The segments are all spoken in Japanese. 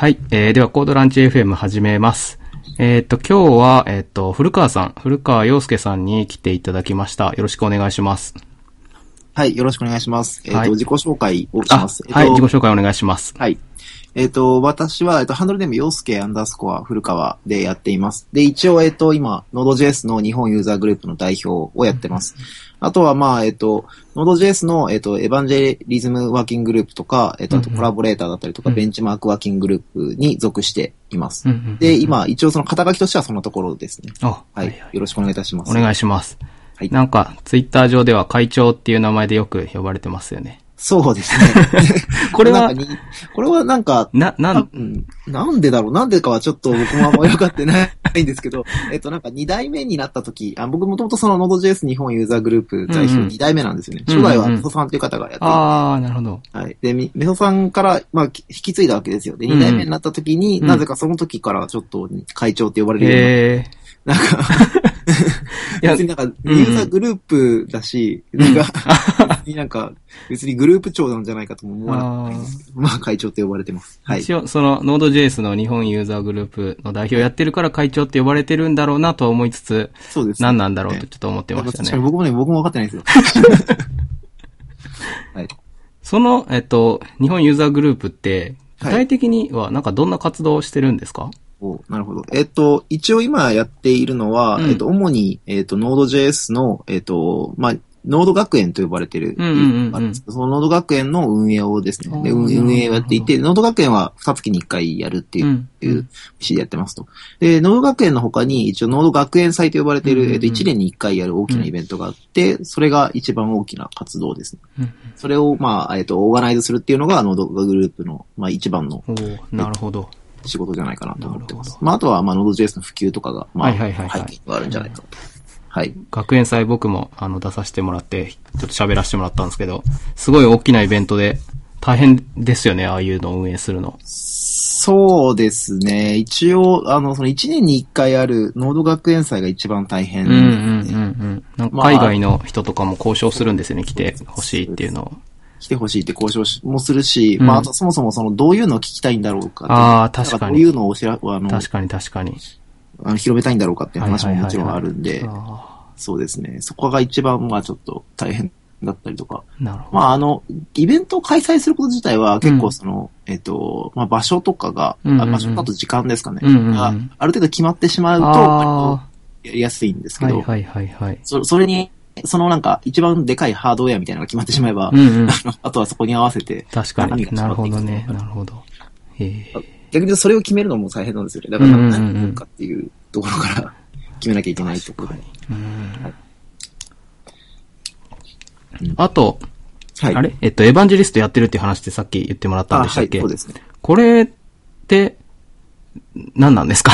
はい。えー、では、コードランチ FM 始めます。えっ、と、今日は、えっ、と、古川さん、古川洋介さんに来ていただきました。よろしくお願いします。はい、よろしくお願いします。えっ、と、はい自己紹介をしあます。えっ、と、はい、自己紹介お願いします。はい。えっ、と、私は、えっ、と、ハンドルネーム、洋介アンダースコア、古川でやっています。で、一応、えっ、と、今、Node.js の日本ユーザーグループの代表をやってます。あとは、まあ、えっ、と、Node.js の、えっ、と、エヴァンジェリズムワーキンググループとか、えっ、と、あとうんうんコラボレーターだったりとか、うんベンチマークワーキンググループに属しています。うんうんうんで、今、一応その肩書きとしてはそのところですね。あ、ははいい。よろしくお願いいたします。お願いします。はいなんか、ツイッター上では会長っていう名前でよく呼ばれてますよね。そうですね。これはこれはなんか、な、な多ん、分なんでだろう？なんでかはちょっと僕もあんま分かってないんですけど、えっとなんか2代目になった時、あ僕もともとその Node.js 日本ユーザーグループ代うんうん表2代目なんですよね。うんうん初代はメソさんという方がやっていて、あー、なるほど。はい。で、みメソさんから、まあ、き引き継いだわけですよ。で、うんうん2代目になった時に、うんなぜかその時からちょっと会長って呼ばれるようにななんか、別になんか、ユーザーグループだし、なんか、別になんか、別にグループ長なんじゃないかとも思わなかったんですけど、まあ会長って呼ばれてます。ー、はい。一応、その、Node.js の日本ユーザーグループの代表やってるから会長って呼ばれてるんだろうなとは思いつつ、そうです。何なんだろうとちょっと思ってましたね。確かに僕もね、僕も分かってないですよ。はい。その、えっと、日本ユーザーグループって、具はい体的には、なんかどんな活動をしてるんですか、おなるほど。えっと、一応今やっているのは、うんえっと、主に、えっと、Node.js の、えっと、まあ、 Node 学園と呼ばれている、うんうんうんうんその Node 学園の運営をですね、で運運営をやっていて、 Node 学園は2月に1回やるっていう、うんいう石でやってますと。で、 Node 学園の他に一応 Node 学園祭と呼ばれている、うんうんうんえっと、1年に1回やる大きなイベントがあって、それが一番大きな活動ですね。うんそれを、まあ、えっと、オーガナイズするっていうのが、 Node グループの、まあ、一番のなるほど。仕事じゃないかなと思ってますまあ、あとは、まあ、Node.js の普及とかが、まあ、はいはいはいはい背景があるんじゃないかと。はい。学園祭僕も、あの、出させてもらって、ちょっと喋らせてもらったんですけど、すごい大きなイベントで、大変ですよね、ああいうのを運営するの。そうですね。一応、あの、その1年に1回あるノード学園祭が一番大変うんうんうんうん。海外の人とかも交渉するんですよね、来てほしいっていうのを。来てほしいって交渉しもするし、うんまあ、あとそもそもその、どういうのを聞きたいんだろうかああ、確かに。どういうのを知ら、あの、確かに確かに。あの広めたいんだろうかっていう話ももちろんあるんで、あそうですね。そこが一番、まあちょっと大変だったりとか。ーなるほど。まああの、イベントを開催すること自体は結構その、えっと、まあ場所とかが、うんうん場所だと時間ですかね、うんうんうんがある程度決まってしまうと、やりやすいんですあ、けど、はいはいはいはい。そそれに、そのなんか一番でかいハードウェアみたいなのが決まってしまえば、うんうん。あとはそこに合わせて、確かに。なるほどね。なるほど。逆にそれを決めるのも大変なんですよね。だから何をやるかっていうところから決めなきゃいけないところあと、はい。あれ？えっと、エヴァンジェリストやってるっていう話ってさっき言ってもらったんあ、はい、でしたっけそうですね。これって、何なんですか？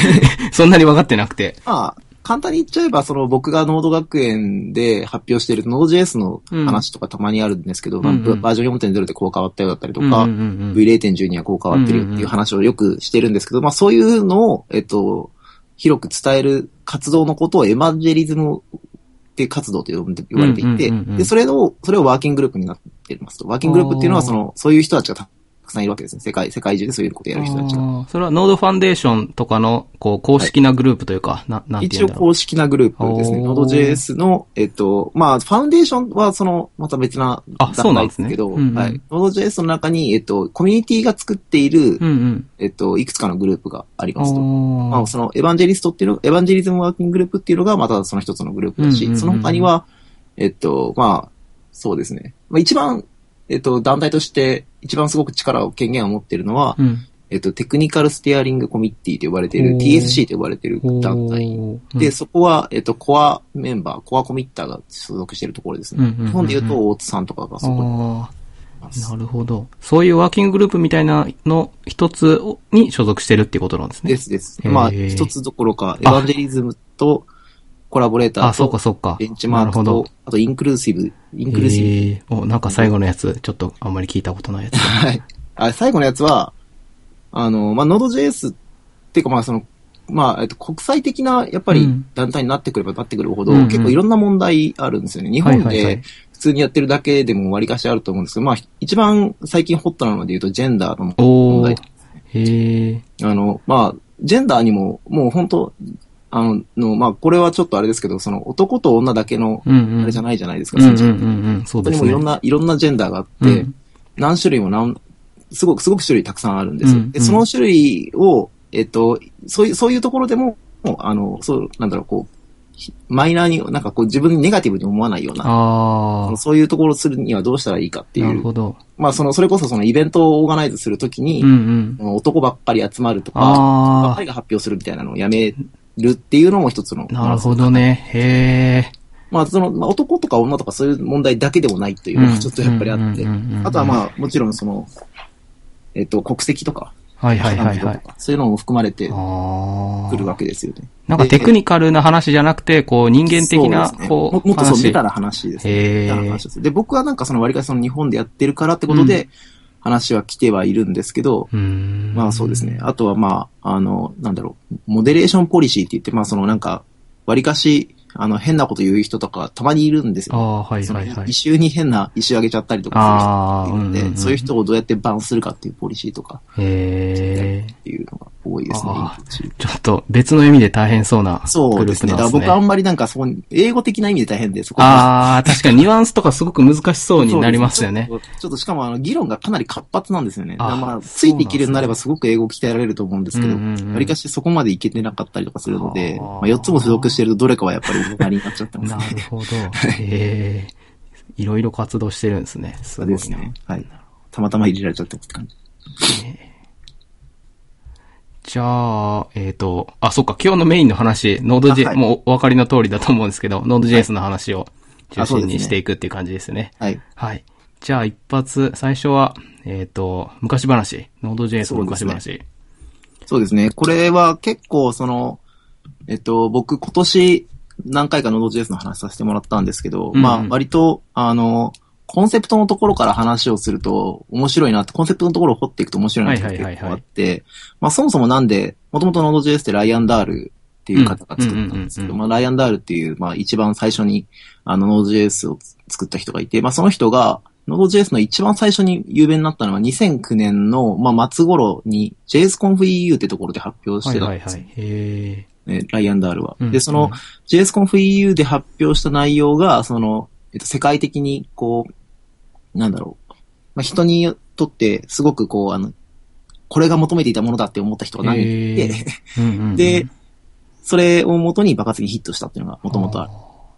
そんなに分かってなくて。まあ、簡単に言っちゃえば、その僕がノード学園で発表している Node.js の話とかたまにあるんですけど、まあうん。うんバージョン4.0でこう変わったよだったりとか、うんうんうん V0.10 にはこう変わってるっていう話をよくしてるんですけど、まあそういうのを、えっと、広く伝える活動のことをエマンジェリズムって活動と呼んで言われていて、うんうんうんうんで、それを、それをワーキンググループになっていますと。ワーキンググループっていうのは、その、そういう人たちがたくさんいるわけですね。世界、世界中でそういうことをやる人たちが。それはノードファンデーションとかの、こう、公式なグループというか、な、なんて一応いうんだろう。公式なグループですね。おー Node.js の、えっと、まあ、ファウンデーションはその、また別なあそうなんですねけど、うんうんはい。Node.js の中に、えっと、コミュニティが作っている、うんうん。えっと、いくつかのグループがありあますと。まあ、ーその、エヴァンジェリストっていうの、エヴァンジェリズムワーキンググループっていうのが、またその一つのグループだし、うんうんうんうんその他には、えっと、まあ、そうですね。まあ、一番、えっと、団体として、一番すごく力を、権限を持っているのは、うん。えっと、テクニカルステアリングコミッティと呼ばれている TSC と呼ばれている団体。で、、そこは、えっと、コアメンバー、コアコミッターが所属しているところですね。日本で言うと、大津さんとかがそこに。なるほど。そういうワーキンググループみたいなの一つに所属してるっていうことなんですね。ですです。まあ、一つどころか、エヴァンジェリズムとコラボレータあ、そうーと、かそうか。ベンチマークなるほどと、あとインクルーシブ、インクルーシブ。えー、お、なんか最後のやつ、ちょっとあんまり聞いたことないやつだ。はい。あ、最後のやつは、あの、まあ、Node.js っていうか、まあ、その、まあ、えっと、国際的な、やっぱりうん、団体になってくればなってくるほど、うんうん結構いろんな問題あるんですよね。日本で普通にやってるだけでも割かしあると思うんですけど、まあ、一番最近ホットなので言うと、ジェンダーの問題。へえ。あの、まあ、ジェンダーにも、もう本当あの、のまあ、これはちょっとあれですけど、その男と女だけの。あれじゃないじゃないですか、うんうんそのうんうん。そうですね。本当にもいろんな、いろんなジェンダーがあって、うん何種類も何、すごく、すごく種類たくさんあるんですよ。うんで、その種類を、えっと、そういう、そういうところでも、あの、そう、なんだろう、こう、ひマイナーに、なんかこう自分にネガティブに思わないような、ああ。そういうところをするにはどうしたらいいかっていう。なるほど。まあ、その、それこそそのイベントをオーガナイズするときに、うんうん。男ばっかり集まるとか、ばっあかりが発表するみたいなのをやめるっていうのも一つの。あ。なるほどね。へえ。まあ、その、まあ、男とか女とかそういう問題だけでもないというのがちょっとやっぱりあって。うんうんうんうんうんあとはまあ、もちろんその、えっと、国籍とか、はいはいはいはいそういうのも含まれて。くるわけですよね。なんかテクニカルな話じゃなくて、こう人間的なそうねこう、ももっとそう、話ベタな話ですね。へベタなえ話。です。で、僕はなんかその割りかしその日本でやってるからってことで、話は来てはいるんですけど。まあそうですね。あとはまあ、あの、なんだろう、モデレーションポリシーって言って、まあそのなんか、割りかし、あの、変なこと言う人とかたまにいるんですよ。ああ、はいはいはい異。臭に変な石上げちゃったりとかする人がいるので、うんうんうんそういう人をどうやってバンするかっていうポリシーとかへえ。っていうのが多いですね。ちょっと別の意味で大変そうなグそうですね。だから僕あんまりなんかそこに、英語的な意味で大変で、そこああ、確かにニュアンスとかすごく難しそうになりますよねち。ょっとちょっとしかもあの、議論がかなり活発なんですよね。あまあ、ついていけるようになればすごく英語を鍛えられると思うんですけど、うんうんうんわりかしそこまでいけてなかったりとかするので、あーまあ、4つも所属してるとどれかはやっぱり終わりになっちゃってますなね。るほど。へえ。いろいろ活動してるんですね。すそうごいなですね。はい。たまたま入れられちゃったって感じ。じゃあ、えっ、と、あ、そっか、今日のメインの話、ノード J、あはいもうお分かりの通りだと思うんですけど、ノード JS の話を中心にしていくっていう感じですね。はい。はい。じゃあ、一発、最初は、えっ、と、昔話。ノード JS の昔そう話。そうですね。これは結構その、えっと、僕今年何回かノード JS の話させてもらったんですけど、うんうんまあ割と、あの、コンセプトのところから話をすると面白いなって、コンセプトのところを掘っていくと面白いなってはいはいはいはい結構あって、まあそもそもなんで、もともとノード JS ってライアンダールっていう方が作ったんですけど、まあライアンダールっていう、まあ一番最初にあのノード JS を作った人がいて、まあその人が、ノード JS の一番最初に有名になったのは2009年の、まあ、末頃に JSConfEU ってところで発表しはいてたんですよ。はいはい。へねライアンダールは。うんで、その JSConfEU で発表した内容が、その、えっと、世界的に、こう、なんだろう。まあ、人にとって、すごくこう、あの、これが求めていたものだって思った人が何人かいて、で、それを元に爆発にヒットしたっていうのが元々ある。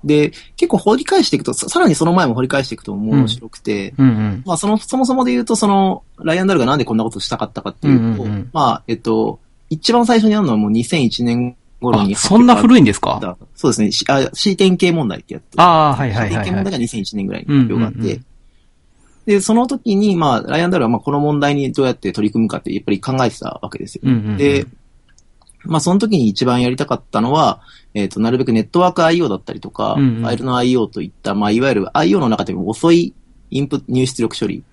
で、結構掘り返していくと、ささらにその前も掘り返していくと面白くて、うんうん。まあ、その、そもそもで言うと、その、ライアンダールがなんでこんなことしたかったかっていうと、うんうんうんまあ、えっと、一番最初にあるのはもう2001年頃あに、そんな古いんですか？だそうですね。しあ C 点系問題ってやつ。ああ、はいはい C はいはい。点系問題が2001年ぐらいに発表があって、うんうんうんで、その時に、まあ、ライアンダールは、まあ、この問題にどうやって取り組むかって、やっぱり考えてたわけですよ。うんうんうんで、まあ、その時に一番やりたかったのは、えっ、と、なるべくネットワーク IO だったりとか、うんうんファイルの IO といった、まあ、いわゆる IO の中でも遅いインプット入出力処理。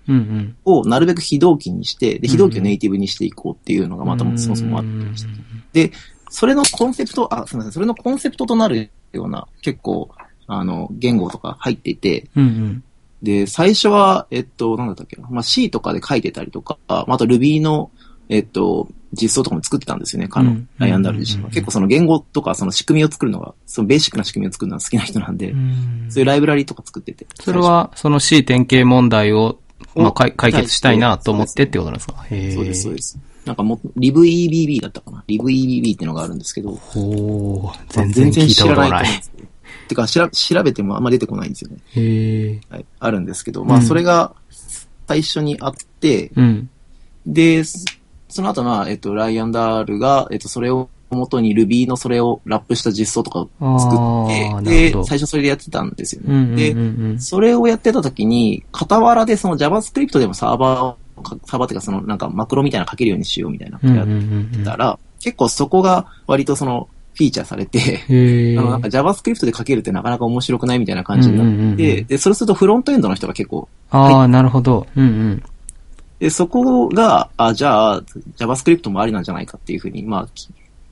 をなるべく非同期にして、で、非同期をネイティブにしていこうっていうのがまたもそもそもあってました。で、それのコンセプト、あ、すみません、それのコンセプトとなるような、結構、あの、言語とか入っていて、うんうん。で、最初は、えっと、なんだったっけな、まあ、C とかで書いてたりとか、まあ、あと Ruby の、えっと、実装とかも作ってたんですよね、彼のうん、ライアンダール自身は。うん結構その言語とか、その仕組みを作るのが、そのベーシックな仕組みを作るのが好きな人なんで、うんそういうライブラリとか作ってて。それは、その C 典型問題を、まあ、お解解決したいなと思ってってことなんですか？そうです、そうです。なんかもう、LibEBB だったかな ?LibEBB っていうのがあるんですけど、ほー、全然聞いた知らことがない。ない。てか、しら調べてもあんま出てこないんですよね。へえ。はい。あるんですけど、まあ、うんそれが最初にあって、うん。で、そその後まあ、えっと、ライアンダールが、えっと、それを元に Ruby のそれをラップした実装とかを作あって、で最初それでやってたんですよね。で、うん。それをやってた時に、傍らでその JavaScript でもサーバーサーバーっていうかそのなんかマクロみたいなの書けるようにしようみたいなことやったら、結構そこが割とそのフィーチャーされて。あの、なんか JavaScript で書けるってなかなか面白くないみたいな感じになって、で、それするとフロントエンドの人が結構、ああ、なるほど。うんうん。で、そこが、あ、じゃあ、JavaScript もありなんじゃないかっていうふうに、まあ、き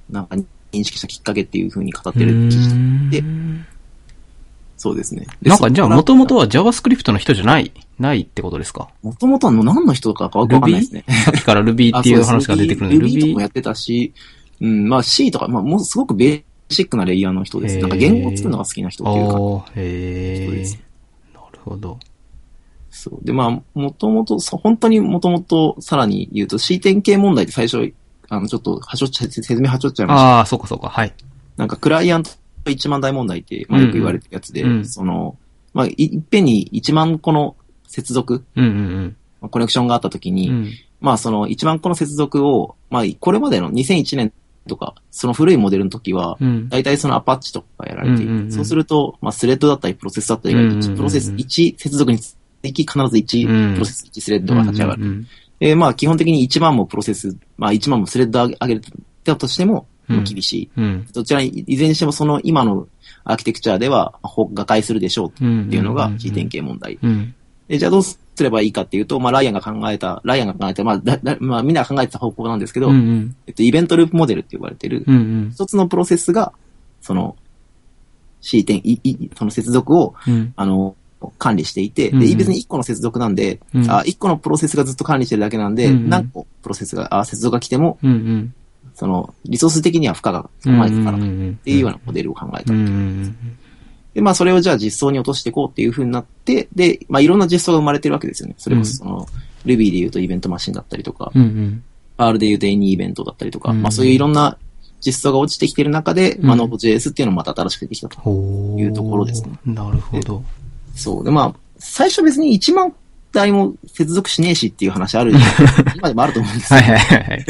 なんか認識したきっかけっていうふうに語ってる記事で、うんそうですね。でなんかじゃあ、もともとは、は JavaScript の人じゃない、ないってことですか？もともとの何の人かわかんないですね。さっきから Ruby っていう話が出てくるんで、Ruby とかも Ruby やってたし、うん、まあ C とか、まあもうすごくベーシックなレイヤーの人です。なんか言語を作るのが好きな人っていうか。へですー。なるほど。そう。で、まあ、もともと、本当にもともとさらに言うと C 点系問題って最初、あの、ちょっと、はしょっちゃ、説明はしょっちゃいました。ああ、そうかそうか、はい。なんかクライアント1万台問題って、まあよく言われてるやつで、うんうんその、まあ、いいっぺんに1万個の接続、うんうんまあコネクションがあった時に、うん。うん。まあその1万個の接続を、まあこれまでの2001年とか、その古いモデルの時は、うん。大体そのアパッチとかがやられていて、うんうんうんそうすると、まあスレッドだったりプロセスだったりが、うんうんうんプロセス1接続につき必ずうん1プロセス1スレッドが立ち上がる。うんうんで、まあ基本的に1万もプロセス、まあ1万もスレッド上げたとしても、うん厳しい。うん。どちらに、いずれにしてもその今のアーキテクチャでは、ほ瓦解するでしょううん。っていうのがん C 点系問題。うん。で、じゃあどうすればいいかっていうと、まあライアンが考えた、ライアンが考えた、まあ、だだまあみんなが考えてた方向なんですけど、うんうん。えっと、イベントループモデルって呼ばれてる、うんうん。一つのプロセスが、その、C 点、い、い、その接続を、うん。あの、管理していて、で、別に1個の接続なんで、うんあ、1個のプロセスがずっと管理してるだけなんで、うんうん何個プロセスが、あ、接続が来ても、うんうん。その、リソース的には負荷がそこまでかからっていうようなモデルを考えた。で、まあ、それをじゃあ実装に落としていこうっていう風になって、で、まあ、いろんな実装が生まれてるわけですよね。それこそその、Ruby で言うとイベントマシンだったりとか、うんうん。R で言うと Any イベントだったりとか、うんまあ、そういういろんな実装が落ちてきてる中で、まあ、うん Node.js っていうのもまた新しく出てきたと。いうところですね。なるほど。そう。で、まあ、最初別に1万台も接続しねえしっていう話ある、今でもあると思うんですよ。はいはいはいはい。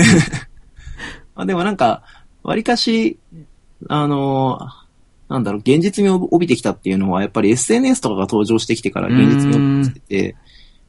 まあ、でもなんか、割かし、あのーなんだろう、現実味を帯びてきたっていうのは、やっぱり SNS とかが登場してきてから現実味を帯びてきてて、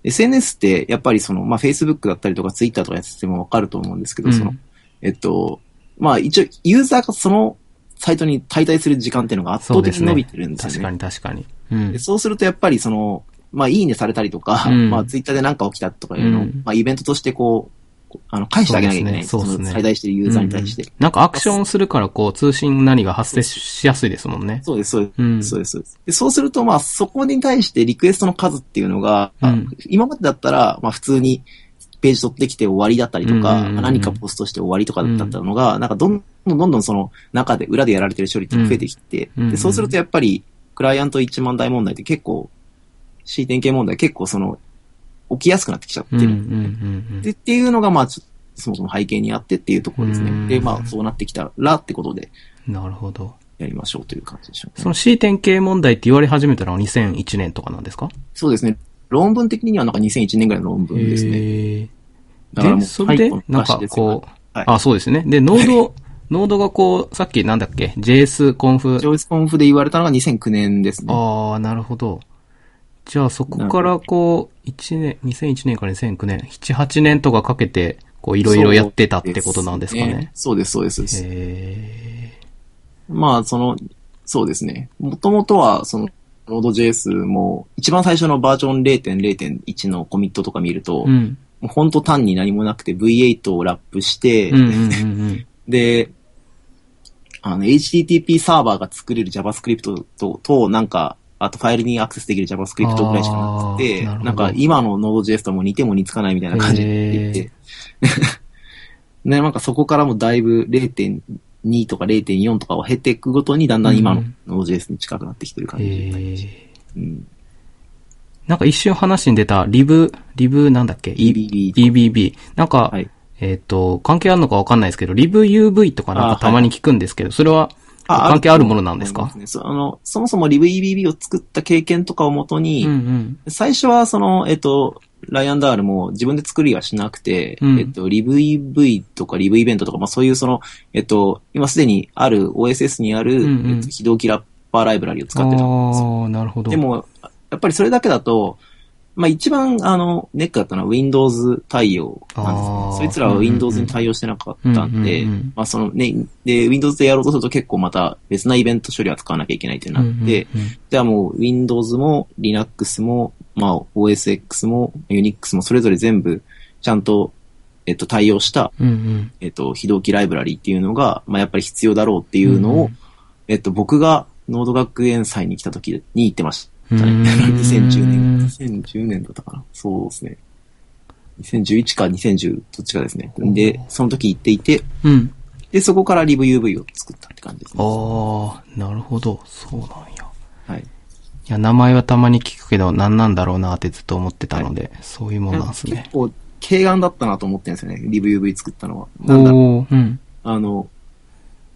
SNS ってやっぱりその、まあ、Facebook だったりとか Twitter とかやっててもわかると思うんですけど、そのうん、えっと、まあ一応、ユーザーがそのサイトに滞在する時間っていうのが圧倒的に伸びてるんですよね。確かに確かに。うんで。そうするとやっぱりその、まあ、いいねされたりとか、うんまあ、ツイッターで何か起きたとかいうのを、うんまあ、イベントとしてこう、あの、返してあげなきゃいけない。そうですね最大してるユーザーに対して。うんなんかアクションするからこう通信何が発生しやすいですもんね。そうです、そうです。うん。そうです、そうです。で、そうすると、まあ、そこに対してリクエストの数っていうのが、うん今までだったら、まあ、普通にページ取ってきて終わりだったりとか、うんうんうんうん何かポストして終わりとかだったのが、なんかどんどんどんどんその中で、裏でやられてる処理って増えてきて、うんうんで、そうするとやっぱり、クライアント1万台問題って結構、C 点系問題結構その、起きやすくなってきちゃってる。うんうんうんでっていうのが、まあ、そもそも背景にあってっていうところですね。うんで、まあ、そうなってきたらってことでうん。なるほど。やりましょうという感じでしょうね。その C 点系問題って言われ始めたのは2001年とかなんですか？そうですね。論文的にはなんか2001年ぐらいの論文ですね。へーだからもうで、それでなんかこう、はいあ、そうですね。で、ノード、ノードがこう、さっきなんだっけ ?JS コンフジョイスコンフで言われたのが2009年ですね。ああ、なるほど。じゃあそこからこう、1年、2001年から2009年、7、8年とかかけて、こういろいろやってたってことなんですかね。そうです、そうです。へまあ、その、そうですね。もともとは、その、Node.js も、一番最初のバージョン0.0.1のコミットとか見ると、ーうん。もう本当単に何もなくて V8 をラップして、うんうんうんうん。で、あの、HTTP サーバーが作れる JavaScript と、と、なんか、あとファイルにアクセスできる JavaScript ぐらいしかなくて、ななんか今の Node.js とも似ても似つかないみたいな感じで言って、ね、なんかそこからもだいぶ0.2とか0.4とかを経ていくごとにだんだん今の Node.js に近くなってきてる感じで。なんか一瞬話に出た、リブ、リブなんだっけ？EBB EBB。なんか、はい。えっ、と、関係あるのかわかんないですけど、リブ UV とかなんかたまに聞くんですけど、それはあ関係あるものなんですか？ねそあの、そもそも LibEBB を作った経験とかをもとに、うんうん。最初はその、えっと、ライアンダールも自分で作りはしなくて、うんえっと、LibEV とか Liv イベントとか、まあそういうその、えっと、今すでにある OSS にある、うんうんえっと、非同期ラッパーライブラリを使ってたんですよ。ああ、なるほど。で、も、やっぱりそれだけだと、まあ一番あの、ネックだったのは Windows 対応なんですね。そいつらは Windows に対応してなかったんで、うんうんうん。まあそのね、で、Windows でやろうとすると結構また別なイベント処理は使わなきゃいけないってなって、うんうんうん。じゃあもう Windows も Linux も、まあ OSX も Unix もそれぞれ全部ちゃんと、えっと、対応した、うんうん。えっと、非同期ライブラリっていうのが、まあやっぱり必要だろうっていうのを、うんうん。えっと、僕がノード学園祭に来た時に行ってました 2010年、2010年だったかな。そうですね。2011か2010、どっちかですね。で、その時行っていて、うん。で、そこからリブ UV を作ったって感じですね。ああ、なるほど。そうなんや。はい。いや、名前はたまに聞くけど、何なんだろうなってずっと思ってたので、そういうもんなんですね結。構、軽眼だったなと思ってるんですよね。リブ UV 作ったのは。なんだろううん。あの、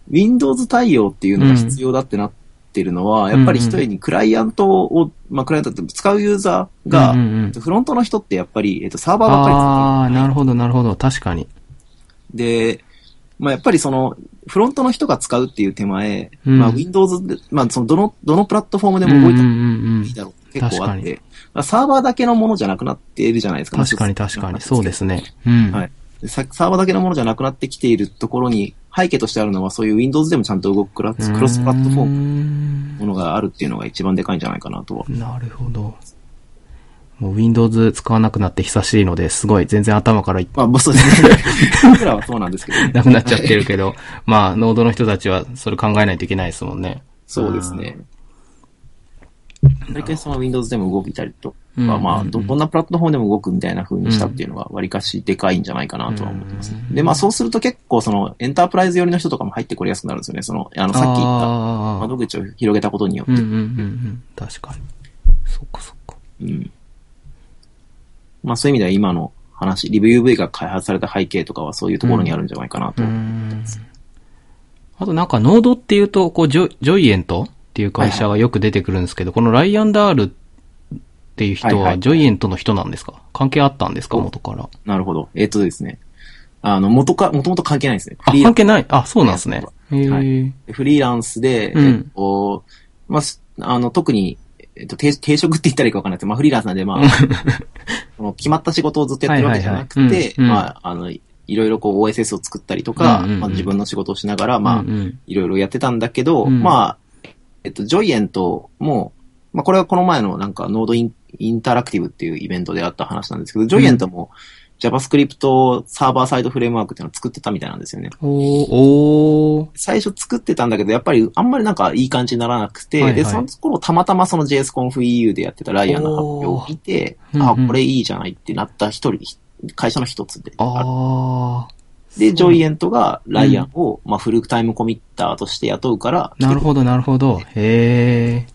Windows 対応っていうのが必要だってなってるのは、やっぱり一重にクライアントを、まあ、クライアントって使うユーザーが、フロントの人ってやっぱり、えっと、サーバーばっかり使ってるああ、なるほど、なるほど。確かに。で、まあ、やっぱりその、フロントの人が使うっていう手前、うんまあ、Windows で、まあ、その、どの、どのプラットフォームでも動いたらいいだろう。結構あって、まあサーバーだけのものじゃなくなっているじゃないですか。確かに確かに。そうですね。うん。はい。サーバーだけのものじゃなくなってきているところに、背景としてあるのは、そういう Windows でもちゃんと動くクラクロスプラットフォームムものがあるっていうのが一番でかいんじゃないかなとは。なるほど。もう Windows 使わなくなって久しいので、すごい全然頭からいまあ、そうですね。僕らはそうなんですけど、ね。なくなっちゃってるけど、まあ、ノードの人たちはそれ考えないといけないですもんね。そうですね。大体その Windows でも動いたりとか、うんまあ、ど、うんどんなプラットフォームでも動くみたいな風にしたっていうのが割かしでかいんじゃないかなとは思ってますね。うんで、まあそうすると結構そのエンタープライズ寄りの人とかも入ってこれやすくなるんですよね。その、あの、さっき言った窓口を広げたことによって。うんうんうんうん。確かに。そっかそっか。うん。まあそういう意味では今の話、リブ UV が開発された背景とかはそういうところにあるんじゃないかなと。うーん。あとなんか、ノードっていうと、こう、ジョジョイエントっていう会社がよく出てくるんですけど、このライアンダールっていう人は、はいはい。ジョイエントの人なんですか？関係あったんですか？お元から。なるほど。えっ、とですね。あの、元か、もともと関係ないですね。あ、関係ない？あ、そうなんですね。はい。フリーランスで、うん。えっと、まあ、すあの、特に、えっと、定定職って言ったらいいかわかんないです。けど、まあ、フリーランスなんで、まあ、その決まった仕事をずっとやってるわけじゃなくて、まあ、あの、いろいろこう OSS を作ったりとか、まあ、自分の仕事をしながら、まあ、いろいろやってたんだけど、うん。まあ、えっと、 Joyent も、まあ、これはこの前のなんか、 Node in Interactive っていうイベントであった話なんですけど、 Joyent も JavaScript サーバーサイドフレームワークっていうのを作ってたみたいなんですよね。おー、おー、最初作ってたんだけど、やっぱりあんまりなんかいい感じにならなくて、はいはいで、その頃たまたまその JSConfEU でやってたライアンの発表を見て、あ、これいいじゃないってなった一人、会社の一つである。あで、ジョイエントがライアンを、まあ、フルタイムコミッターとして雇うから、ー、なるほど、なるほど。へえ。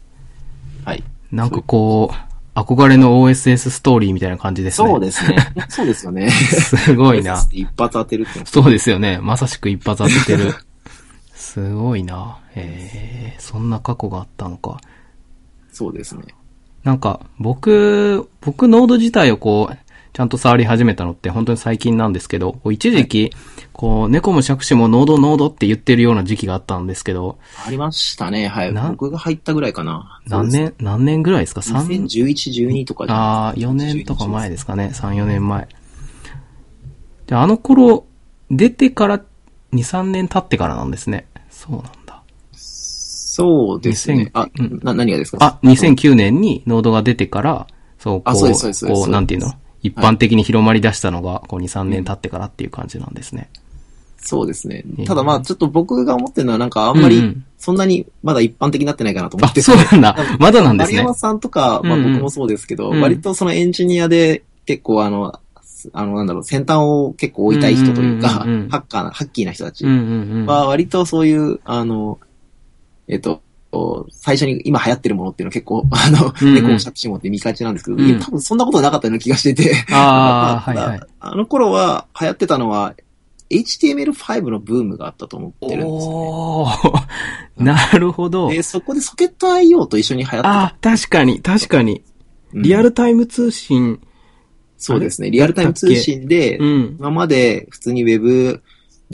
はい。なんかこう、憧れの OSS ストーリーみたいな感じですね。そうですね。そうですよね。すごいな。一発当てるってそうですよね。まさしく一発当ててる。すごいな。へえ、そんな過去があったのか。そうですね。なんか、僕、僕ノード自体をこう、ちゃんと触り始めたのって本当に最近なんですけど、一時期、こう、猫も杓子もノードノードって言ってるような時期があったんですけど、ありましたね。はい。な僕が入ったぐらいかな。何年、何年ぐらいですか？そうです ?2011、12とかああ、ないですか4年とか前ですかね。3、4年前。で、あの頃、出てから2、3年経ってからなんですね。そうなんだ。そうですね。2000あ、うんな、何がですか？あ、2009年にノードが出てから、そう、こうこう、なんていうの？一般的に広まり出したのが、こう2、3年経ってからっていう感じなんですね。そうですねうん。ただまあ、ちょっと僕が思ってるのはなんかあんまりうんうん、そんなにまだ一般的になってないかなと思あっ、ててそうなんだ。まだなんですね丸山。さんとか、まあうんうん僕もそうですけど、うん割とそのエンジニアで結構あの、あの、なんだろう、先端を結構追いたい人というか、うんうんうんうんハッカーな、ハッキーな人たちうんうんうん。は割とそういう、あの、えっと、最初に今流行ってるものっていうのは結構、あの、うんうん猫を借子もって見がちなんですけど、うん多分そんなことなかったような気がしてて、あ いはい。あの頃は流行ってたのは、HTML5 のブームがあったと思ってるんですよね。おー、なるほど。で、そこでソケット IO と一緒に流行ってた。あ、確かに、確かに。うんリアルタイム通信、そうですね。リアルタイム通信で、うん。今まで普通にウェブ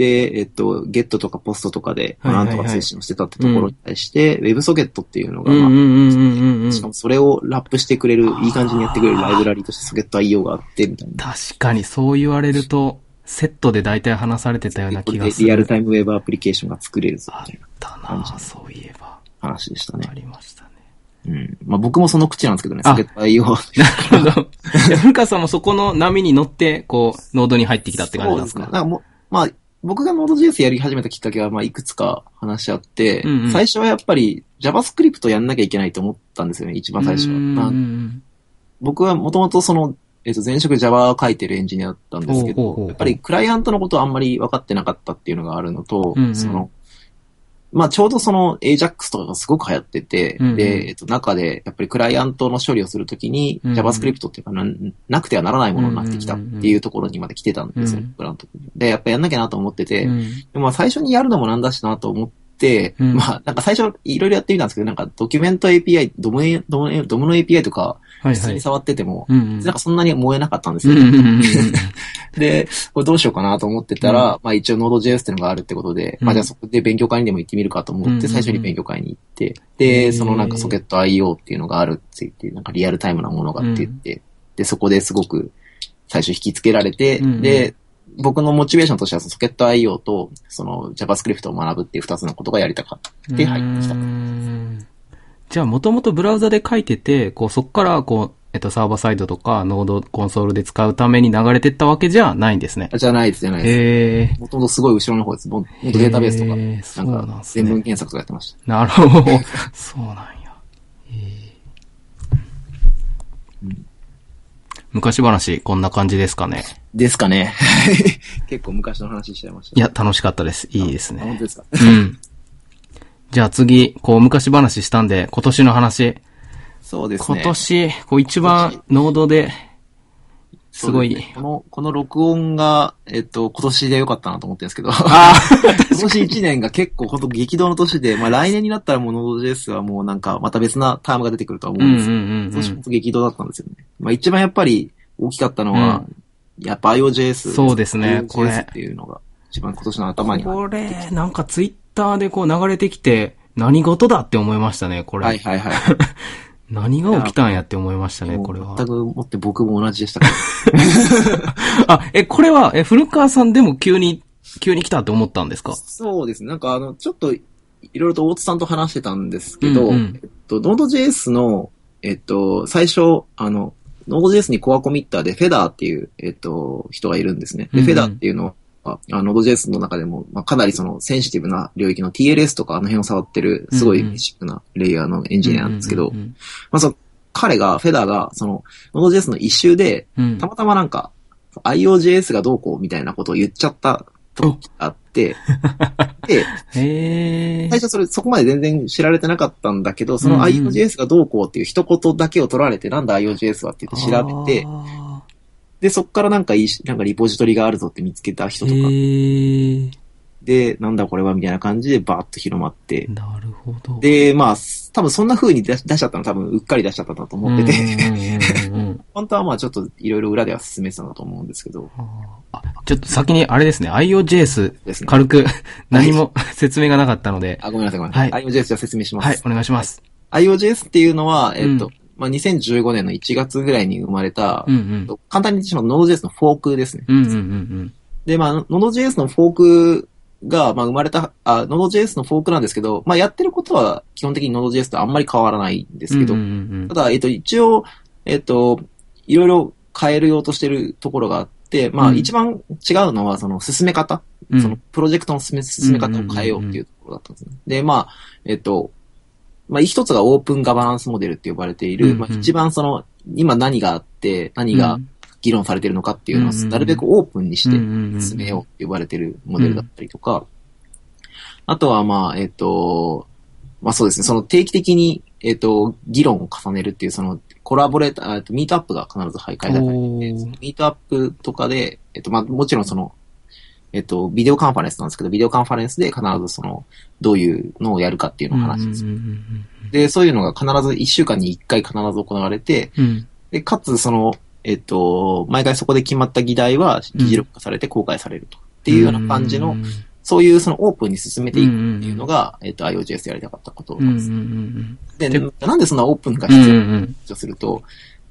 で、えっと、ゲットとかポストとかで、なんとか通信をしてたってところに対して、ウェブソケットっていうのが、しかもそれをラップしてくれる、いい感じにやってくれるライブラリとしてソケット IO があって、みたいな。確かにそう言われると、セットで大体話されてたような気がすリアルタイムウェブアプリケーションが作れるぞ、あっみたいなたなそういえば。話でしたねあ。りましたね。うん。まあ僕もその口なんですけどね、あソケット IO。なるほど。古川さんもそこの波に乗って、こう、ノードに入ってきたって感じなんですか？そうですね。なんかもう、まあ、僕が Node.js やり始めたきっかけは、まあ、いくつか話し合って、うんうん。最初はやっぱり JavaScript やんなきゃいけないと思ったんですよね、一番最初は。僕はもともとその、えっ、と、前職 Java を書いてるエンジニアだったんですけど、やっぱりクライアントのことをあんまり分かってなかったっていうのがあるのと、うんうん。その、まあちょうどその Ajax とかがすごく流行ってて、うんうん。で、えっ、と、中でやっぱりクライアントの処理をするときに、JavaScript っていうかな、なくてはならないものになってきたっていうところにまで来てたんですよ、で、やっぱやんなきゃなと思ってて、うん。でもまあ最初にやるのもなんだしなと思って、うん。まあなんか最初いろいろやってみたんですけど、なんかドキュメント API、ドムネ、ドムネ、ドムの API とか。普通に触ってても、なんかそんなに燃えなかったんですよ。で、これどうしようかなと思ってたら、まあ一応 Node.js っていうのがあるってことで、うん。まあじゃあそこで勉強会にでも行ってみるかと思って、最初に勉強会に行って、へで、ー。そのなんかソケット IO っていうのがあるって言って、なんかリアルタイムなものがって言って、で、そこですごく最初引きつけられて、で、僕のモチベーションとしてはソケット IO とその JavaScript を学ぶっていう二つのことがやりたかった。で、入ってきたじゃあ、もともとブラウザで書いてて、こう、そこから、こう、えっと、サーバーサイドとか、ノードコンソールで使うために流れてったわけじゃないんですね。じゃないです、じゃないです。もともとすごい後ろの方です。もデータベースとか、ななんんか全文検索とかやってました。なるほど。そうなんや。へー昔話、こんな感じですかね。ですかね。結構昔の話しちゃいました。いや、楽しかったです。いいですね。あ本当ですか？うん。じゃあ次、こう、昔話したんで、今年の話。そうですね。今年、こう、一番、ノードで、すごい。ねこの、この録音が、えっと、今年でよかったなと思ってるんですけど、あ今年1年が結構本当激動の年で、まあ来年になったらもう Node.js はもうなんかまた別なタームが出てくるとは思ううんんですけど、うんうんう今年本ん。当激動だったんですよね。まあ一番やっぱり大きかったのは、やっぱ IOJS。そうですねこれっていうのが一番今年の頭にあこれ、なんかツイッターでこう流れてきて、何事だって思いましたね、これ。はいはいはい。何が起きたんやって思いましたね、これは。全くもって僕も同じでしたから。あ、え、これは、え、古川さんでも急に、急に来たって思ったんですか？そうですね。なんかあの、ちょっと、いろいろと大津さんと話してたんですけど、うんうんえっと、Node.js の、えっと、最初、あの、Node.js にコアコミッターでフェダーっていう、えっと、人がいるんですね。で、うんうんフェダーっていうのは、あ Node.js の中でも、まあ、かなりそのセンシティブな領域の TLS とかあの辺を触ってる、すごいベーシックなレイヤーのエンジニアなんですけど、まあ、その、彼が、フェダーが、その、Node.js の一周で、たまたまなんか、IOJS がどうこうみたいなことを言っちゃった時があって、で、最初それ、そこまで全然知られてなかったんだけど、その IOJS がどうこうっていう一言だけを取られて、なんだ IOJS はって言って調べて、あで、そこからなんかいいし、なんかリポジトリがあるぞって見つけた人とか、で、なんだこれはみたいな感じでバーッと広まって、なるほど。で、まあ、多分そんな風に出し出しちゃったの。多分うっかり出しちゃったんだと思ってて、本当はまあちょっといろいろ裏では進めてたんだと思うんですけど、あちょっと先にあれですね、IOJS ですね。軽く何も 説明がなかったので、あ、ごめんなさいごめんなさい。はい。IOJS じゃあ説明します。はい、お願いします。IOJS っていうのは、えっと、うんまあ、2015年の1月ぐらいに生まれた、うんうん。簡単に言ってしまうと Node.js のフォークですね。うんうんうんで、まあ、Node.js のフォークが、まあ、生まれた、あ、Node.js のフォークなんですけど、まあ、やってることは基本的に Node.js とあんまり変わらないんですうん。けど、うんうんただ、えっと、一応、えっと、いろいろ変えるようとしてるところがあって、まあ、うん一番違うのは、その、進め方。うんその、プロジェクトの進め、進め方を変えようっていうところだったんですね。で、まあ、えっと、まあ、一つがオープンガバナンスモデルって呼ばれている、うんうん。まあ、一番その、今何があって、何が議論されているのかっていうのを、うんうんなるべくオープンにして進めようって呼ばれているモデルだったりとか、あとは、まあ、えっと、まあそうですね、その定期的に、えっと、議論を重ねるっていう、その、コラボレーター、えっとミートアップが必ず開催されておて、ー。ミートアップとかで、えっと、まあもちろんその、えっと、ビデオカンファレンスなんですけど、ビデオカンファレンスで必ずその、どういうのをやるかっていうのを話す。うんうんで、そういうのが必ず1週間に1回必ず行われて、うんうんで、かつその、えっと、毎回そこで決まった議題は議事録化されて公開されると。っていうような感じの、うんそういうそのオープンに進めていくっていうのが、えっと、IOJS やりたかったことなんです。うんで、でなんでそんなオープンが必要うんとすると、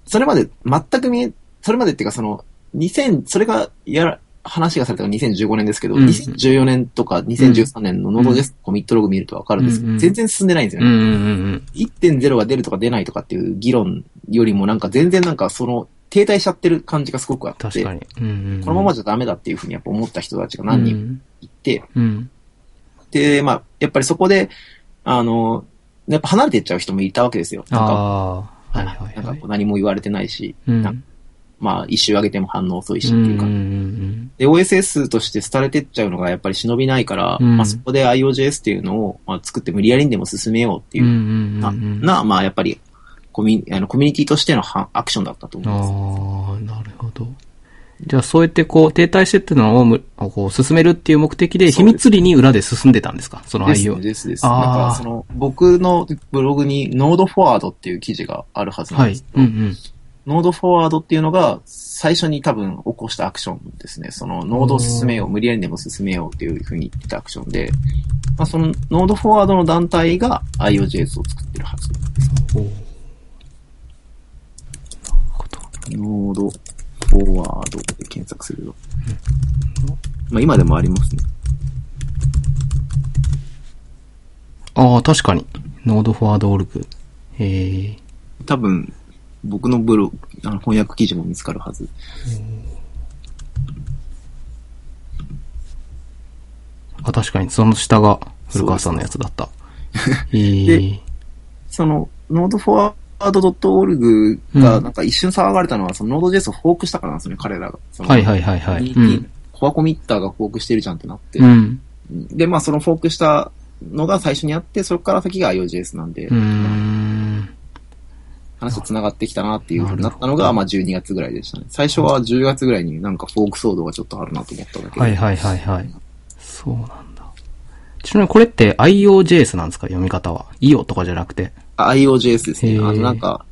それまで全く見え、それまでっていうかその、2000、それがやら、話がされたのが2015年ですけど、うん2014年とか2013年の Node.js コミットログ見るとわかるんですけど、うんうん全然進んでないんですよね。うんうんうん1.0が出るとか出ないとかっていう議論よりもなんか全然なんかその停滞しちゃってる感じがすごくあって。うんうんうんこのままじゃダメだっていうふうにやっぱ思った人たちが何人もいて、うん。で、まあ、やっぱりそこで、あの、やっぱ離れていっちゃう人もいたわけですよ。なんか、ああ、はいはいはいなんか。何も言われてないし、うん。なんかまあ、一周上げても反応遅いしうんっていうか。うんで、OSS として廃れてっちゃうのがやっぱり忍びないから、うんまあそこで IOJS っていうのを、まあ、作って無理やりにでも進めようっていうう、ん。な、うんうんうん。なまあやっぱりコミュニあのコミュニティとしてのはアクションだったと思います。ああ、なるほど。じゃあ、そうやってこう、停滞してってのをむ、こう、進めるっていう目的で、秘密裏に裏で進んでたんですか？そのです IO ね、。ですです。あーなんかその、僕のブログに Node Forward っていう記事があるはずなんはいです。けど、うんうん。Node Forward っていうのが最初に多分起こしたアクションですね。その、ノードを進めよう、無理やりでも進めようっていうふうに言ってたアクションで、まあ、その、 Node Forward の団体が io.js を作ってるはず。おーなるほど。 Node Forward で検索すると。まあ、今でもありますね。ああ、確かに。 Node For ward org。へえ。多分、僕のブログ、あの翻訳記事も見つかるはず。あ、確かに、その下が古川さんのやつだった。へえ。その、ノードフォワード .org がうんなんか一瞬騒がれたのは、そのノード JS をフォークしたからなんですよね、彼らが。はいはいはいはい。うん。コアコミッターがフォークしてるじゃんってなって。うん。で、まあそのフォークしたのが最初にあって、そこから先が IOJS なんで、うーん。話と繋がってきたなっていう風になったのが、まあ12月ぐらいでしたね。最初は10月ぐらいになんかフォーク騒動がちょっとあるなと思っただけで。はいはいはいはい。そうなんだ。ちなみにこれって IOJS なんですか？読み方は？IO とかじゃなくて？あ IOJS ですね。あのなんか、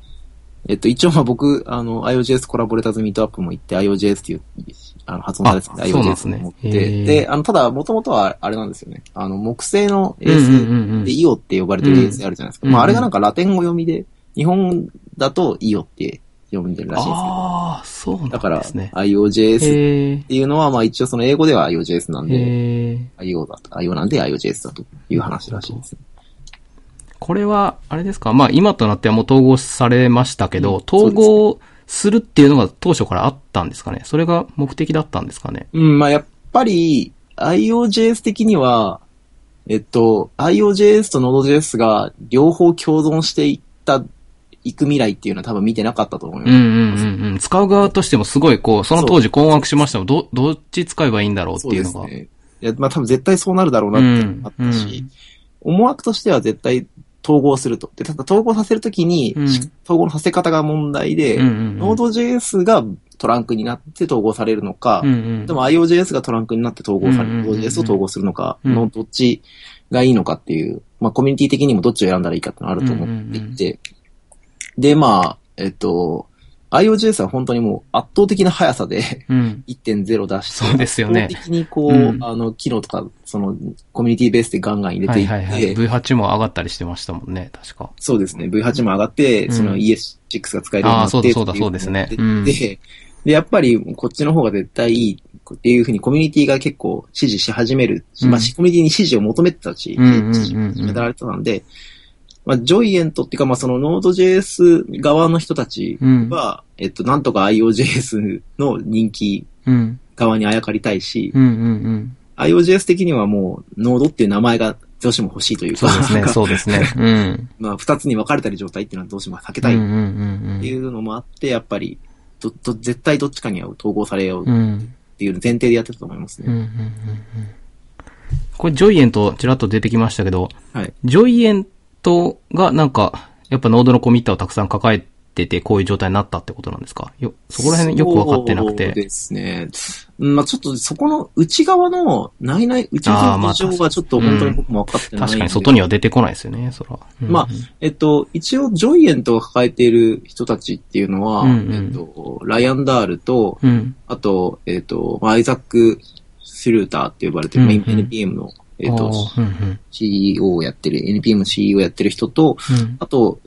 えっと、一応まあ僕、あの、IOJS コラボレーターズミートアップも行って IOJS っていう、あの、発音です IOJS ねを持っへーて、で、あの、ただ、もともとはあれなんですよね。あの、木製のうんうんうんうん AS で IO って呼ばれてる AS あるじゃないですか。うんまあ、あれがなんかラテン語読みで、日本だと IO って読んでるらしいんですけど。ああ、そうなんだから、ですね。IOJS っへえ。ていうのは、まあ一応その英語では IOJS なんで。IO だと、IO なんで IOJS だという話らしいですね。これは、あれですか？まあ今となってはもう統合されましたけど、うん統合するっていうのが当初からあったんですかね？それが目的だったんですかね？うん、まあやっぱり IOJS 的には、えっと、IOJS と Node.js が両方共存していった、いく未来っていうのは多分見てなかったと思います。うんうんうんうん。使う側としてもすごいこう、その当時困惑しましたもんど、どっち使えばいいんだろうってそういうのが。ですね。いや、まあ多分絶対そうなるだろうなってあったし、思惑としては絶対統合すると。で、ただ統合させるときに、うん統合のさせ方が問題で、うんうんうん。Node.js がトランクになって統合されるのか、うんうん。でも IOJS がトランクになって統合される、うんうんうんうん Node.js を統合するのかうんのどっちがいいのかっていう、まあコミュニティ的にもどっちを選んだらいいかってのあると思っていて、で、まあ、えっと、IOJS は本当にもう圧倒的な速さでうん。1.0出して、そうですよね圧倒的にこう、うんあの、機能とか、その、コミュニティベースでガンガン入れはていって、いはいはい。V8 も上がったりしてましたもんね、確か。そうですね。V8 も上がって、うんその ES6 が使えるようになってあーそうだそうだそうですねで、で、やっぱりこっちの方が絶対いいっていうふうにコミュニティが結構支持し始める。うんまあ、コミュニティに支持を求めてたし、うんうんうんうん支持を求められてたんで、まあ、ジョイエントっていうか、まあ、その Node.js 側の人たちうん。は、えっと、なんとか IOJS の人気うん。側にあやかりたいし、うんうんうん。IOJS 的にはもう Node っていう名前がどうしても欲しいというか、そうですね、そうですね。うん。まあ、二つに分かれたり状態っていうのはどうしても避けたいっうんうんうんていうのもあって、やっぱり、ど、ど、絶対どっちかには統合されよううん。うっん。ていう前提でやってたと思いますね。うんうんうんうん。これ、ジョイエント、ちらっと出てきましたけど、はい。ジョイエントがなんか、やっぱノードのコミッターをたくさん抱えてて、こういう状態になったってことなんですか？よ、そこら辺よくわかってなくそうて。ですね。うんまあちょっとそこの内側の内々、内側の事情がちょっと本当に僕も分かってない確かに外には出てこないですよね、そら。うんまあえっと、一応、ジョイエントが抱えている人たちっていうのは、うんうんえっと、ライアンダールと、うん。あと、えっと、まあアイザック・スルーターって呼ばれてる、まあうんうん NPM の、えっーうん CEO をやってる、NPM の CEO をやってる人と、うん。あと、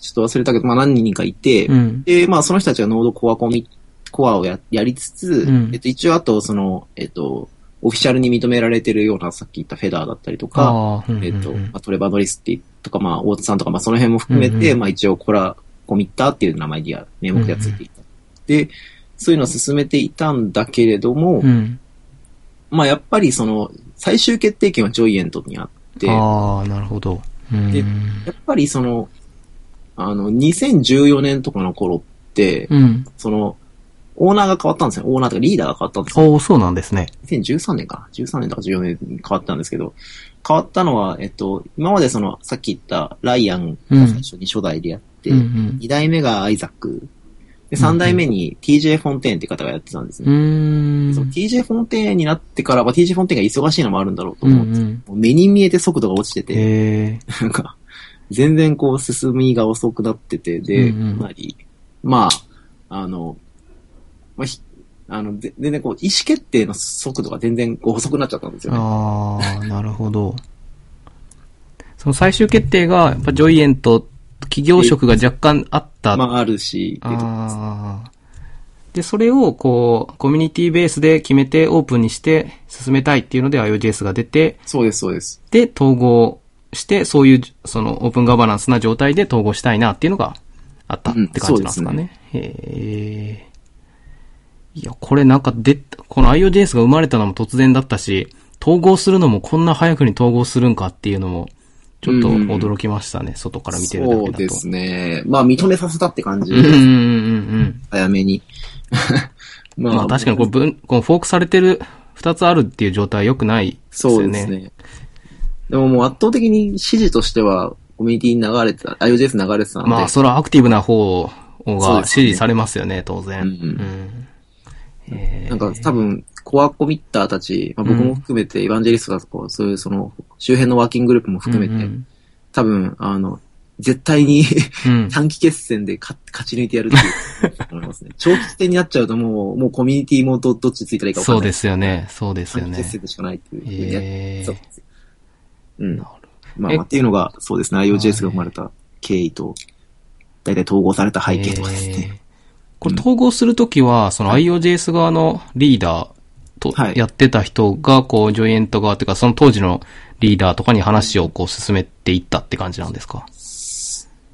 ちょっと忘れたけど、まあ何人かいて、うん。で、まあその人たちがノードコアコミ、コアをややりつつ、うんえっと一応あとその、えっと、オフィシャルに認められてるようなさっき言ったフェダーだったりとか、えっと、うんまあ、トレバー・ノリスってとか、まあ大津さんとか、まあその辺も含めて、うんうんまあ一応コラ、コミッターっていう名前でや、名目ではついていた。で、そういうのを進めていたんだけれども、うん。まあやっぱりその、最終決定権はジョイエントにあって、やああ、なるほど。うんでっぱりその、あの、2014年とかの頃って、うん。その、オーナーが変わったんですよ。オーナーとかリーダーが変わったんですよ。おーそうなんですね。2013年かな ?13 年とか14年に変わったんですけど、変わったのは、えっと、今までその、さっき言ったライアンが最初に初代でやって、うんうん2代目がアイザック、で、3代目に TJ フォンテーンって方がやってたんですうね。ーん。その TJ フォンテーンになってからは、TJ フォンテーンが忙しいのもあるんだろうとうん思うんですうん。もう目に見えて速度が落ちてて、え なんか、全然こう進みが遅くなってて、で、うんうんかなり、まあ、あの、まあ、ひあの、ぜ全然こう、意思決定の速度が全然こう遅くなっちゃったんですー、よね。ああ、なるほど。その最終決定が、やっぱジョイエント、企業職が若干あった。まあ、あるし、っていうところですああ。で、それを、こう、コミュニティベースで決めてオープンにして進めたいっていうので IOJS が出て、そうです、そうです。で、統合して、そういう、その、オープンガバナンスな状態で統合したいなっていうのがあったって感じなんですかね。へえ。いや、これなんかで、この IOJS が生まれたのも突然だったし、統合するのもこんな早くに統合するんかっていうのも、ちょっと驚きましたね、外から見てるだけだと。そうですね。まあ、認めさせたって感じうんうんうんうん。早めに。ま まあ確かにこれ分、このフォークされてる二つあるっていう状態は良くないですよね。そうですね。でももう圧倒的に指示としては、コミュニティに流れてた、IOJS 流れてたので、まあ、それはアクティブな方がですね支持されますよね、当然。うんうんへーなんか多分、コアコミッターたち、まあ、僕も含めて、エヴァンジェリストがこう、そういうその、周辺のワーキンググループも含めて、うんうん多分、あの、絶対にうん短期決戦で勝勝ち抜いてやるっていう思いますね。長期戦になっちゃうともう、もうコミュニティもどどっちついたらいいか分かんない。そうですよね。そうですよね短期決。戦でしかないっていうふうにやへーそうですうん。まあ、えまあっていうのが、そうですね、IOJS が生まれた経緯と、大体統合された背景とかですね。えーこれ統合するときは、その IOJS 側のリーダーとはいやってた人が、こう、ジョイエント側というか、その当時のリーダーとかに話をこう進めていったって感じなんですか？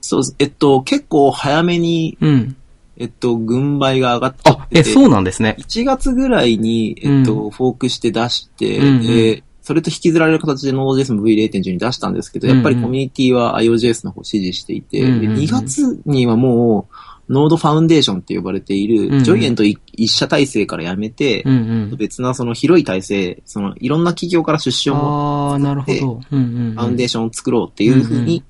そうです。えっと、結構早めに、うん。えっと、軍配が上がっちゃあえ、てそうなんですね。1月ぐらいに、えっと、うんフォークして出して、うんうんで、それと引きずられる形で Node.js も V0.10 に出したんですけど、やっぱりコミュニティは IOJS の方を支持していて、うんうんうんで2月にはもう、Node ファウンデーションって呼ばれている、うんうんジョイエント一一社体制から辞めて、うんうん。別なその広い体制、そのいろんな企業から出資を持っああ、なるほど。うんうんうん。ファウンデーションを作ろうっていうふううんうんに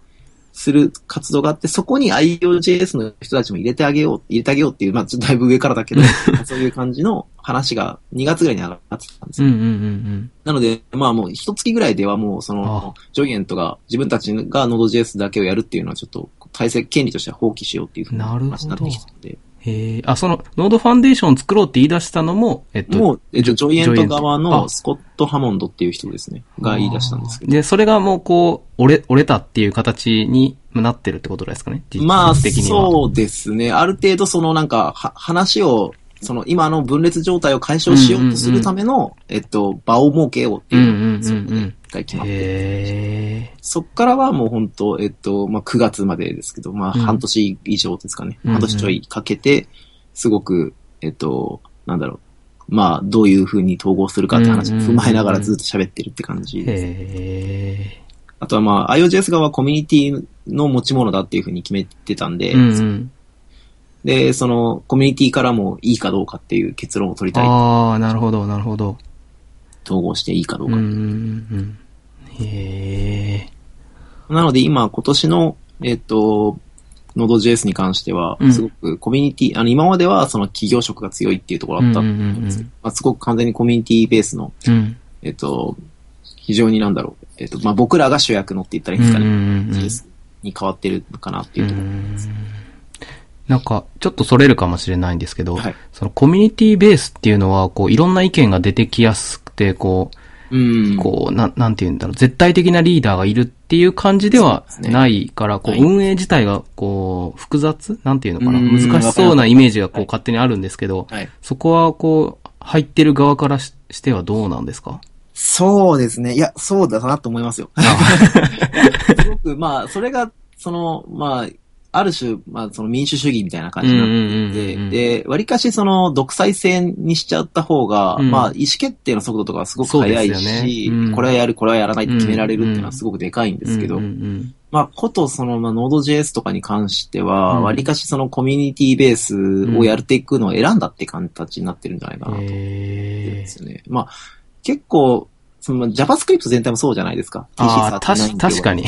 する活動があって、そこに IOJS の人たちも入れてあげよう、入れてあげようっていう、まあちょっとだいぶ上からだけど、そういう感じの話が2月ぐらいに上がってたんですよ。うんうんうんなので、まあもう一月ぐらいではもうその、ジョイエントが自分たちが Node.js だけをやるっていうのはちょっと体制、権利としては放棄しようっていうふうななるほど話になってきたので、へえ、あ、その、ノードファンデーションを作ろうって言い出したのも、えっと、もう、えっと、ジョイエント側あのスコット・ハモンドっていう人ですね、が言い出したんですけど。で、それがもうこう、折れ、折れたっていう形になってるってことですかね？実まあ、実的には。そうですね。ある程度そのなんか、は話を、その今の分裂状態を解消しようとするための、えっと、場を設けようっていうう、うんんうんうんそこでうん。一回決まって。へそっからはもう本当、えっと、まあ9月までですけど、まあうん半年以上ですかね。うんうん半年ちょいかけて、すごく、えっと、なんだろう。まあ、どういう風に統合するかって話を踏まえながらずっと喋ってるって感じえ。です。あとはまあ、IOJS 側はコミュニティの持ち物だっていう風に決めてたんで、うんうん。で、その、コミュニティからもいいかどうかっていう結論を取りたい。ああ、なるほど、なるほど。統合していいかどうか。うんうんうん。へえ。なので今、今年の、えっと、Node.js に関してはう、んすごくコミュニティ、あの、今まではその企業色が強いっていうところだったんですけど、うんうんまあ、すごく完全にコミュニティベースの、うん。えっと、非常になんだろう、えっと、まあ、僕らが主役のって言ったらいいんですかね、うんうんうんに変わってるのかなっていうところです。なんか、ちょっとそれるかもしれないんですけど、はいそのコミュニティベースっていうのは、こう、いろんな意見が出てきやすくて、こうん。う、こう、なん、なんて言うんだろう、絶対的なリーダーがいるっていう感じではないから、こう、はい運営自体が、こう、複雑なんていうのかな、うん難しそうなイメージが、こう、勝手にあるんですけど、はい。そこは、こう、入ってる側からししてはどうなんですか？そうですね。いや、そうだなと思いますよ。すごく、まあ、それが、その、まあ、ある種、まあ、その民主主義みたいな感じになっていうんうんうんうんて、で、割かしその独裁制にしちゃった方が、うん。まあ、意思決定の速度とかはすごく速いですよね。し、うん。これはやる、これはやらないって決められるっていうのはすごくでかいんですけど、まあ、ことその、まあ、Node.js とかに関しては、うん。割かしそのコミュニティベースをやっていくのを選んだって形になってるんじゃないかう。なんと思うんへですよね。まあ、結構、そのまあ JavaScript 全体もそうじゃないですか。あ確かに。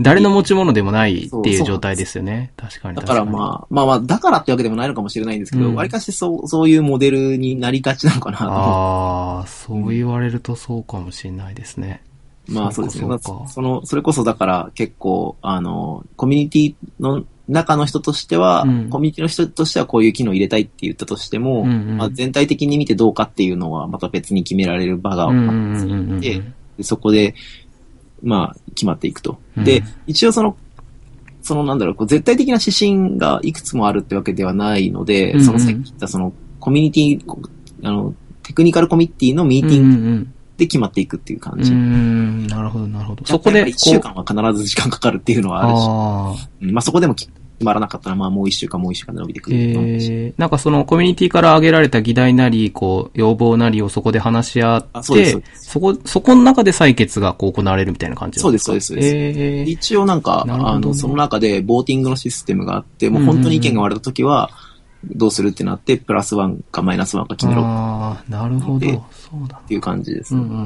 誰の持ち物でもないっていう状態ですよね。確かにだ確からまあ、まあまあ、だからってわけでもないのかもしれないんですけど、うん割かしそう、そういうモデルになりがちなのかなああ、そう言われるとそうかもしれないですね。う。まあそうですね。まあそうかその、それこそだから結構、あの、コミュニティの中の人としては、うんコミュニティの人としてはこういう機能を入れたいって言ったとしても、うんうんまあ、全体的に見てどうかっていうのはまた別に決められる場があんうんうんうんそこで、まあ、決まっていくと。うんで、一応その、そのなんだろう、こう絶対的な指針がいくつもあるってわけではないので、うんうんそのさっき言ったそのコミュニティ、こあの、テクニカルコミッティのミーティングで決まっていくっていう感うん。うじ。ん、なるほど、なるほど。そこで、一週間は必ず時間かかるっていうのはあるし、ああ、うんまあそこでも決まらなかったら、まあもう一週間もう一週間で伸びてくる。えー、なんかそのコミュニティから挙げられた議題なり、こう、要望なりをそこで話し合ってあそそこ、そこの中で採決がこう行われるみたいな感じそうです、そうです、そうです。えー、一応なんか、ねあの、その中でボーティングのシステムがあって、もう本当に意見が割れた時は、どうするってなって、プラスワンかマイナスワンか決めろっああ、なるほど。でそうだ。ていう感じですね。うんうんうん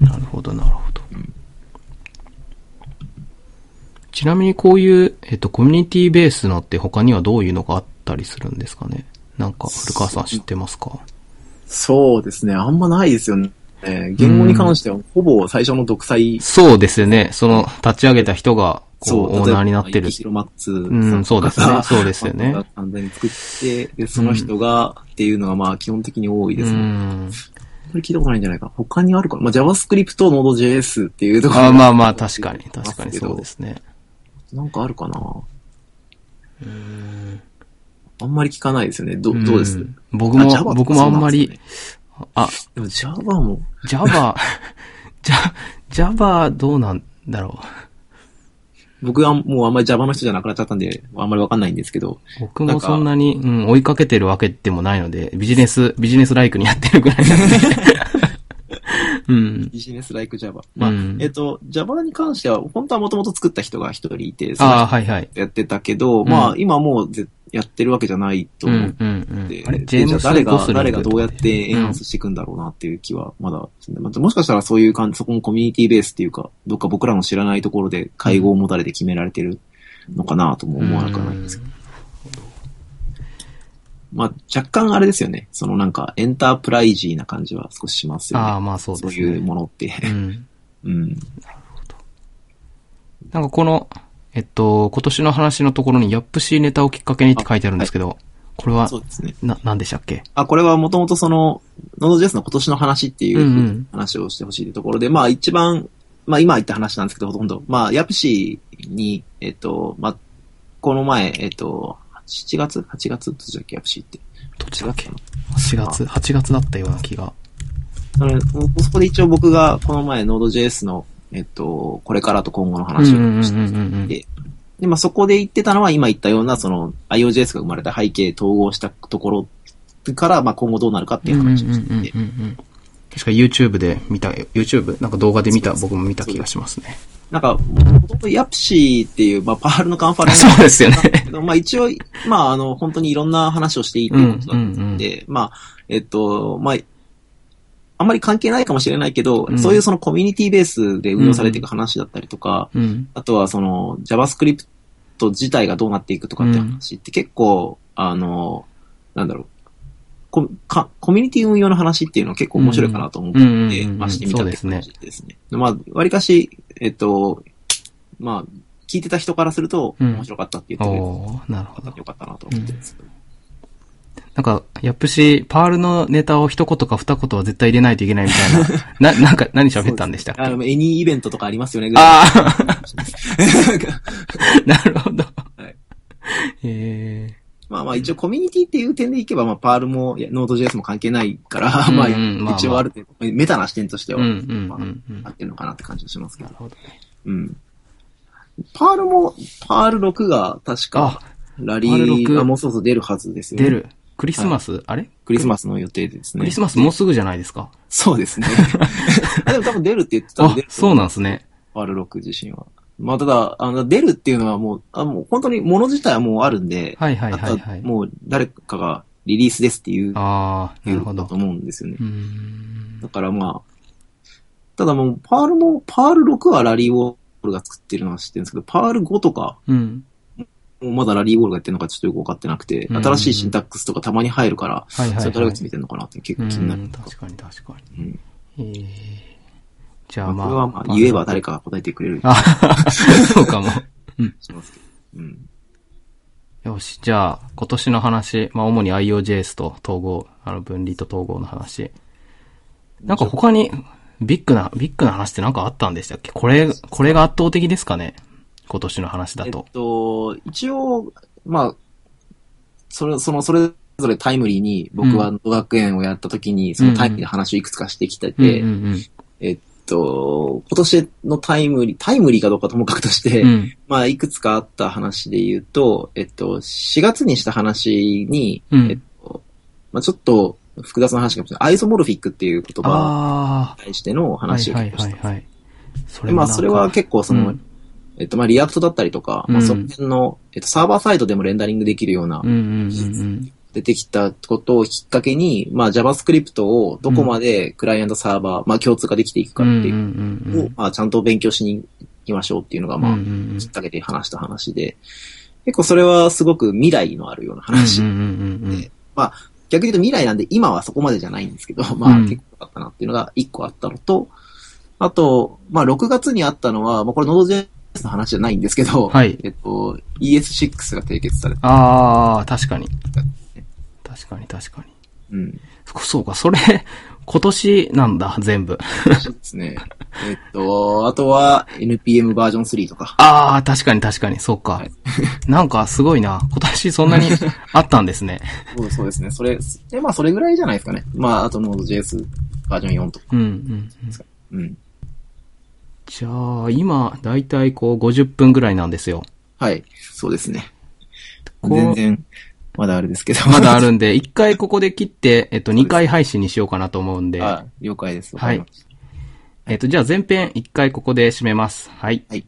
うん。なるほど、なるほど。ちなみにこういう、えっと、コミュニティベースのって他にはどういうのがあったりするんですかね？なんか、古川さん知ってますか？そうですね。あんまないですよね。言語に関しては、ほぼ最初の独裁、そうですよね。その、立ち上げた人が、こう、オーナーになってるそうですね そうですよねが完全に作って、で、その人が、っていうのがまあ基本的に多いですうね。ん。これ聞いたことないんじゃないかな。他にあるかな。まあ JavaScript、Node.js っていうところあまあまあ、確かに、確かにそうですね。なんかあるかな。うんあんまり聞かないですよね。ど、どうです？ん僕も僕もあんまり、あ、でも Java も、Java、じゃ、Java どうなんだろ僕はもうあんまり Java の人じゃなくなっちゃったんで、あんまりわかんないんですけど、う。僕もそんなに、うん、追いかけてるわけでもないので、ビジネス、ビジネスライクにやってるぐらいなんで。うん。ビジネスライク Java。まあ、うんえっと、Java に関しては、本当はもともと作った人が一人いて、そああ、のはいはい。人やってたけど、んまあ、今もうぜやってるわけじゃないと思っうん、うん、うんでじゃあ誰が、誰がどうやってエンハンスしていくんだろうなっていう気は、まだ、まあもしかしたらそういう感じ、そこもコミュニティベースっていうか、どっか僕らの知らないところで会合を持たれて決められてるのかなとも思わなくはないんですけど。まあ、若干あれですよね。そのなんか、エンタープライジーな感じは少ししますよね。ああ、まあそうですね。そういうものって。うん。うん。なんかこの、えっと、今年の話のところに、ヤップシーネタをきっかけにって書いてあるんですけど、これはそ、うですね。な、なんでしたっけ？あ、これはもともとその、Node.js の今年の話っていうんううん話をしてほしいところで、まあ一番、まあ今言った話なんですけど、ほとんど。まあ、ヤプシーに、えっと、まあ、この前、えっと、7月 ?8 月？どっちだっけ、ヤプシーって。どっちだっけ ?8 月 ?8 月？だったような気が。そこで一応僕がこの前 Node.js の、えっと、これからと今後の話をしてで、で、まあそこで言ってたのは今言ったような、その IOJS が生まれた背景統合したところから、まあ今後どうなるかっていう話をしていて、確か YouTube で見た、YouTube? なんか動画で見た、僕も見た気がしますね。なんか、もともとヤプシーっていう、まあ、パールのカンファレンス そうですよね。けど、まあ一応、まああの、本当にいろんな話をしていいということだったん。で、まあ、えっと、まあ、あんまり関係ないかもしれないけど、うんそういうそのコミュニティベースで運用されていく話だったりとか、うん。あとはその JavaScript 自体がどうなっていくとかって話って結構、あの、なんだろう、コかコミュニティ運用の話っていうのは結構面白いかなと思って、うんうんうんうんまあしてみたってそうですね感じですね。まあ、割かし、えっと、まあ、聞いてた人からするとうん面白かったって言ってくれるおー、なるほど。よかったなと思ってるんですけど。なんか、 YAPC、Perl のネタを一言か二言は絶対入れないといけないみたいな。な、なんか、何喋ったんでしたっけ？あの、 AnyEvent とかありますよね。ああ なるほど。はいえまあまあ一応コミュニティっていう点でいけば、まあ Perl もいや Node.js も関係ないから、まあうんうんまあまあ一応ある程度、メタな視点としてー、は、ま。あ合ってるのかなって感じがしますけど。なるほどね。うん。 Perl も、パール6が確か、ラリパール6ーがもうそろそろ出るはずですよね。出。る。クリスマス、あれ？クリスマスの予定でですね。クリスマスもうすぐじゃないですか？そうですね。あでも多分出るって言ってたんあで、、そうなんですね。パール6自身は。まあただ、あの、出るっていうのはもう、あもう本当に物自体はもうあるんで、はいはいはいはい。もう誰かがリリースですっていう、ああ、なるほどと。思うんですよねだ。からまあ、ただもう、パールも、パール6はラリーウォールが作ってるのは知ってるんですけど、パール5とか、うん。もうまだラリーウォールがやってるのかちょっとよくわかってなくて、うん新しいシンタックスとかたまに入るから、はいはいはい。それ誰が決めてるのかなって結構気になるうん。確かに確かに。うんえー、じゃあまあ、まあ。これはまあ言えば誰かが答えてくれるあ、そうかも。うん。しますけど。うん。よし、じゃあ、今年の話、まあ、主に IOJS と統合、あの、分離と統合の話。なんか他に、ビッグな、ビッグな話ってなんかあったんでしたっけ？これ、これが圧倒的ですかね？今年の話だえっと。と、一応、まあ、それ、その、それぞれタイムリーに、僕は野学園をやった時に、そのタイムリーな話をいくつかしてきてて、えっと、今年のタイムリー、タイムリーかどうかともかくとして、うん。うん。まあ、いくつかあった話で言うと、えっと、4月にした話に、うんえっと、まあ、ちょっと複雑な話かもしれない。 isomorphic っていう言葉あに対してのあ、はいはい話を聞きました。はいはい。そでまあ、それは結構その、うんえっと、まあ、 React だったりとか、まあ、うんその辺の、えっと、サーバーサイドでもレンダリングできるような出てきたことをきっかけに、まあ、JavaScript をどこまでクライアントサーバー、まあ、共通化できていくかうん。っていううんうんうんを、まあ、ちゃんと勉強しに行きましょうっていうのが、まあ、きっかけで話した話で、結構それはすごく未来のあるような話。うんうんうんうんまあ、逆に言うと未来なんで今はそこまでじゃないんですけど、まあ、うん結構良かったなっていうのが一個あったのと、あと、まあ、6月にあったのは、まあ、これの話じゃないんですけど、はいえっと、ES6 が締結された。ああ、確かに。確かに確かに。うん。そうか、それ、今年なんだ、全部。そうですね。えっと、あとは NPM バージョン3とか。ああ、確かに確かに、そうか。はいなんかすごいな。今年そんなに あったんですね。そうそうですね。それ、で、まあ、それぐらいじゃないですかね。まあ、あと Node.js バージョン4とか。うんうんうん。うん。じゃあ、今、だいたいこう50分ぐらいなんですよ。はい。そうですね。全然、まだあれですけど。まだあるんで、一回ここで切って、えっと、二回配信にしようかなと思うんで。あ、了解です。はい。えっと、じゃあ前編一回ここで締めます。はい。はい。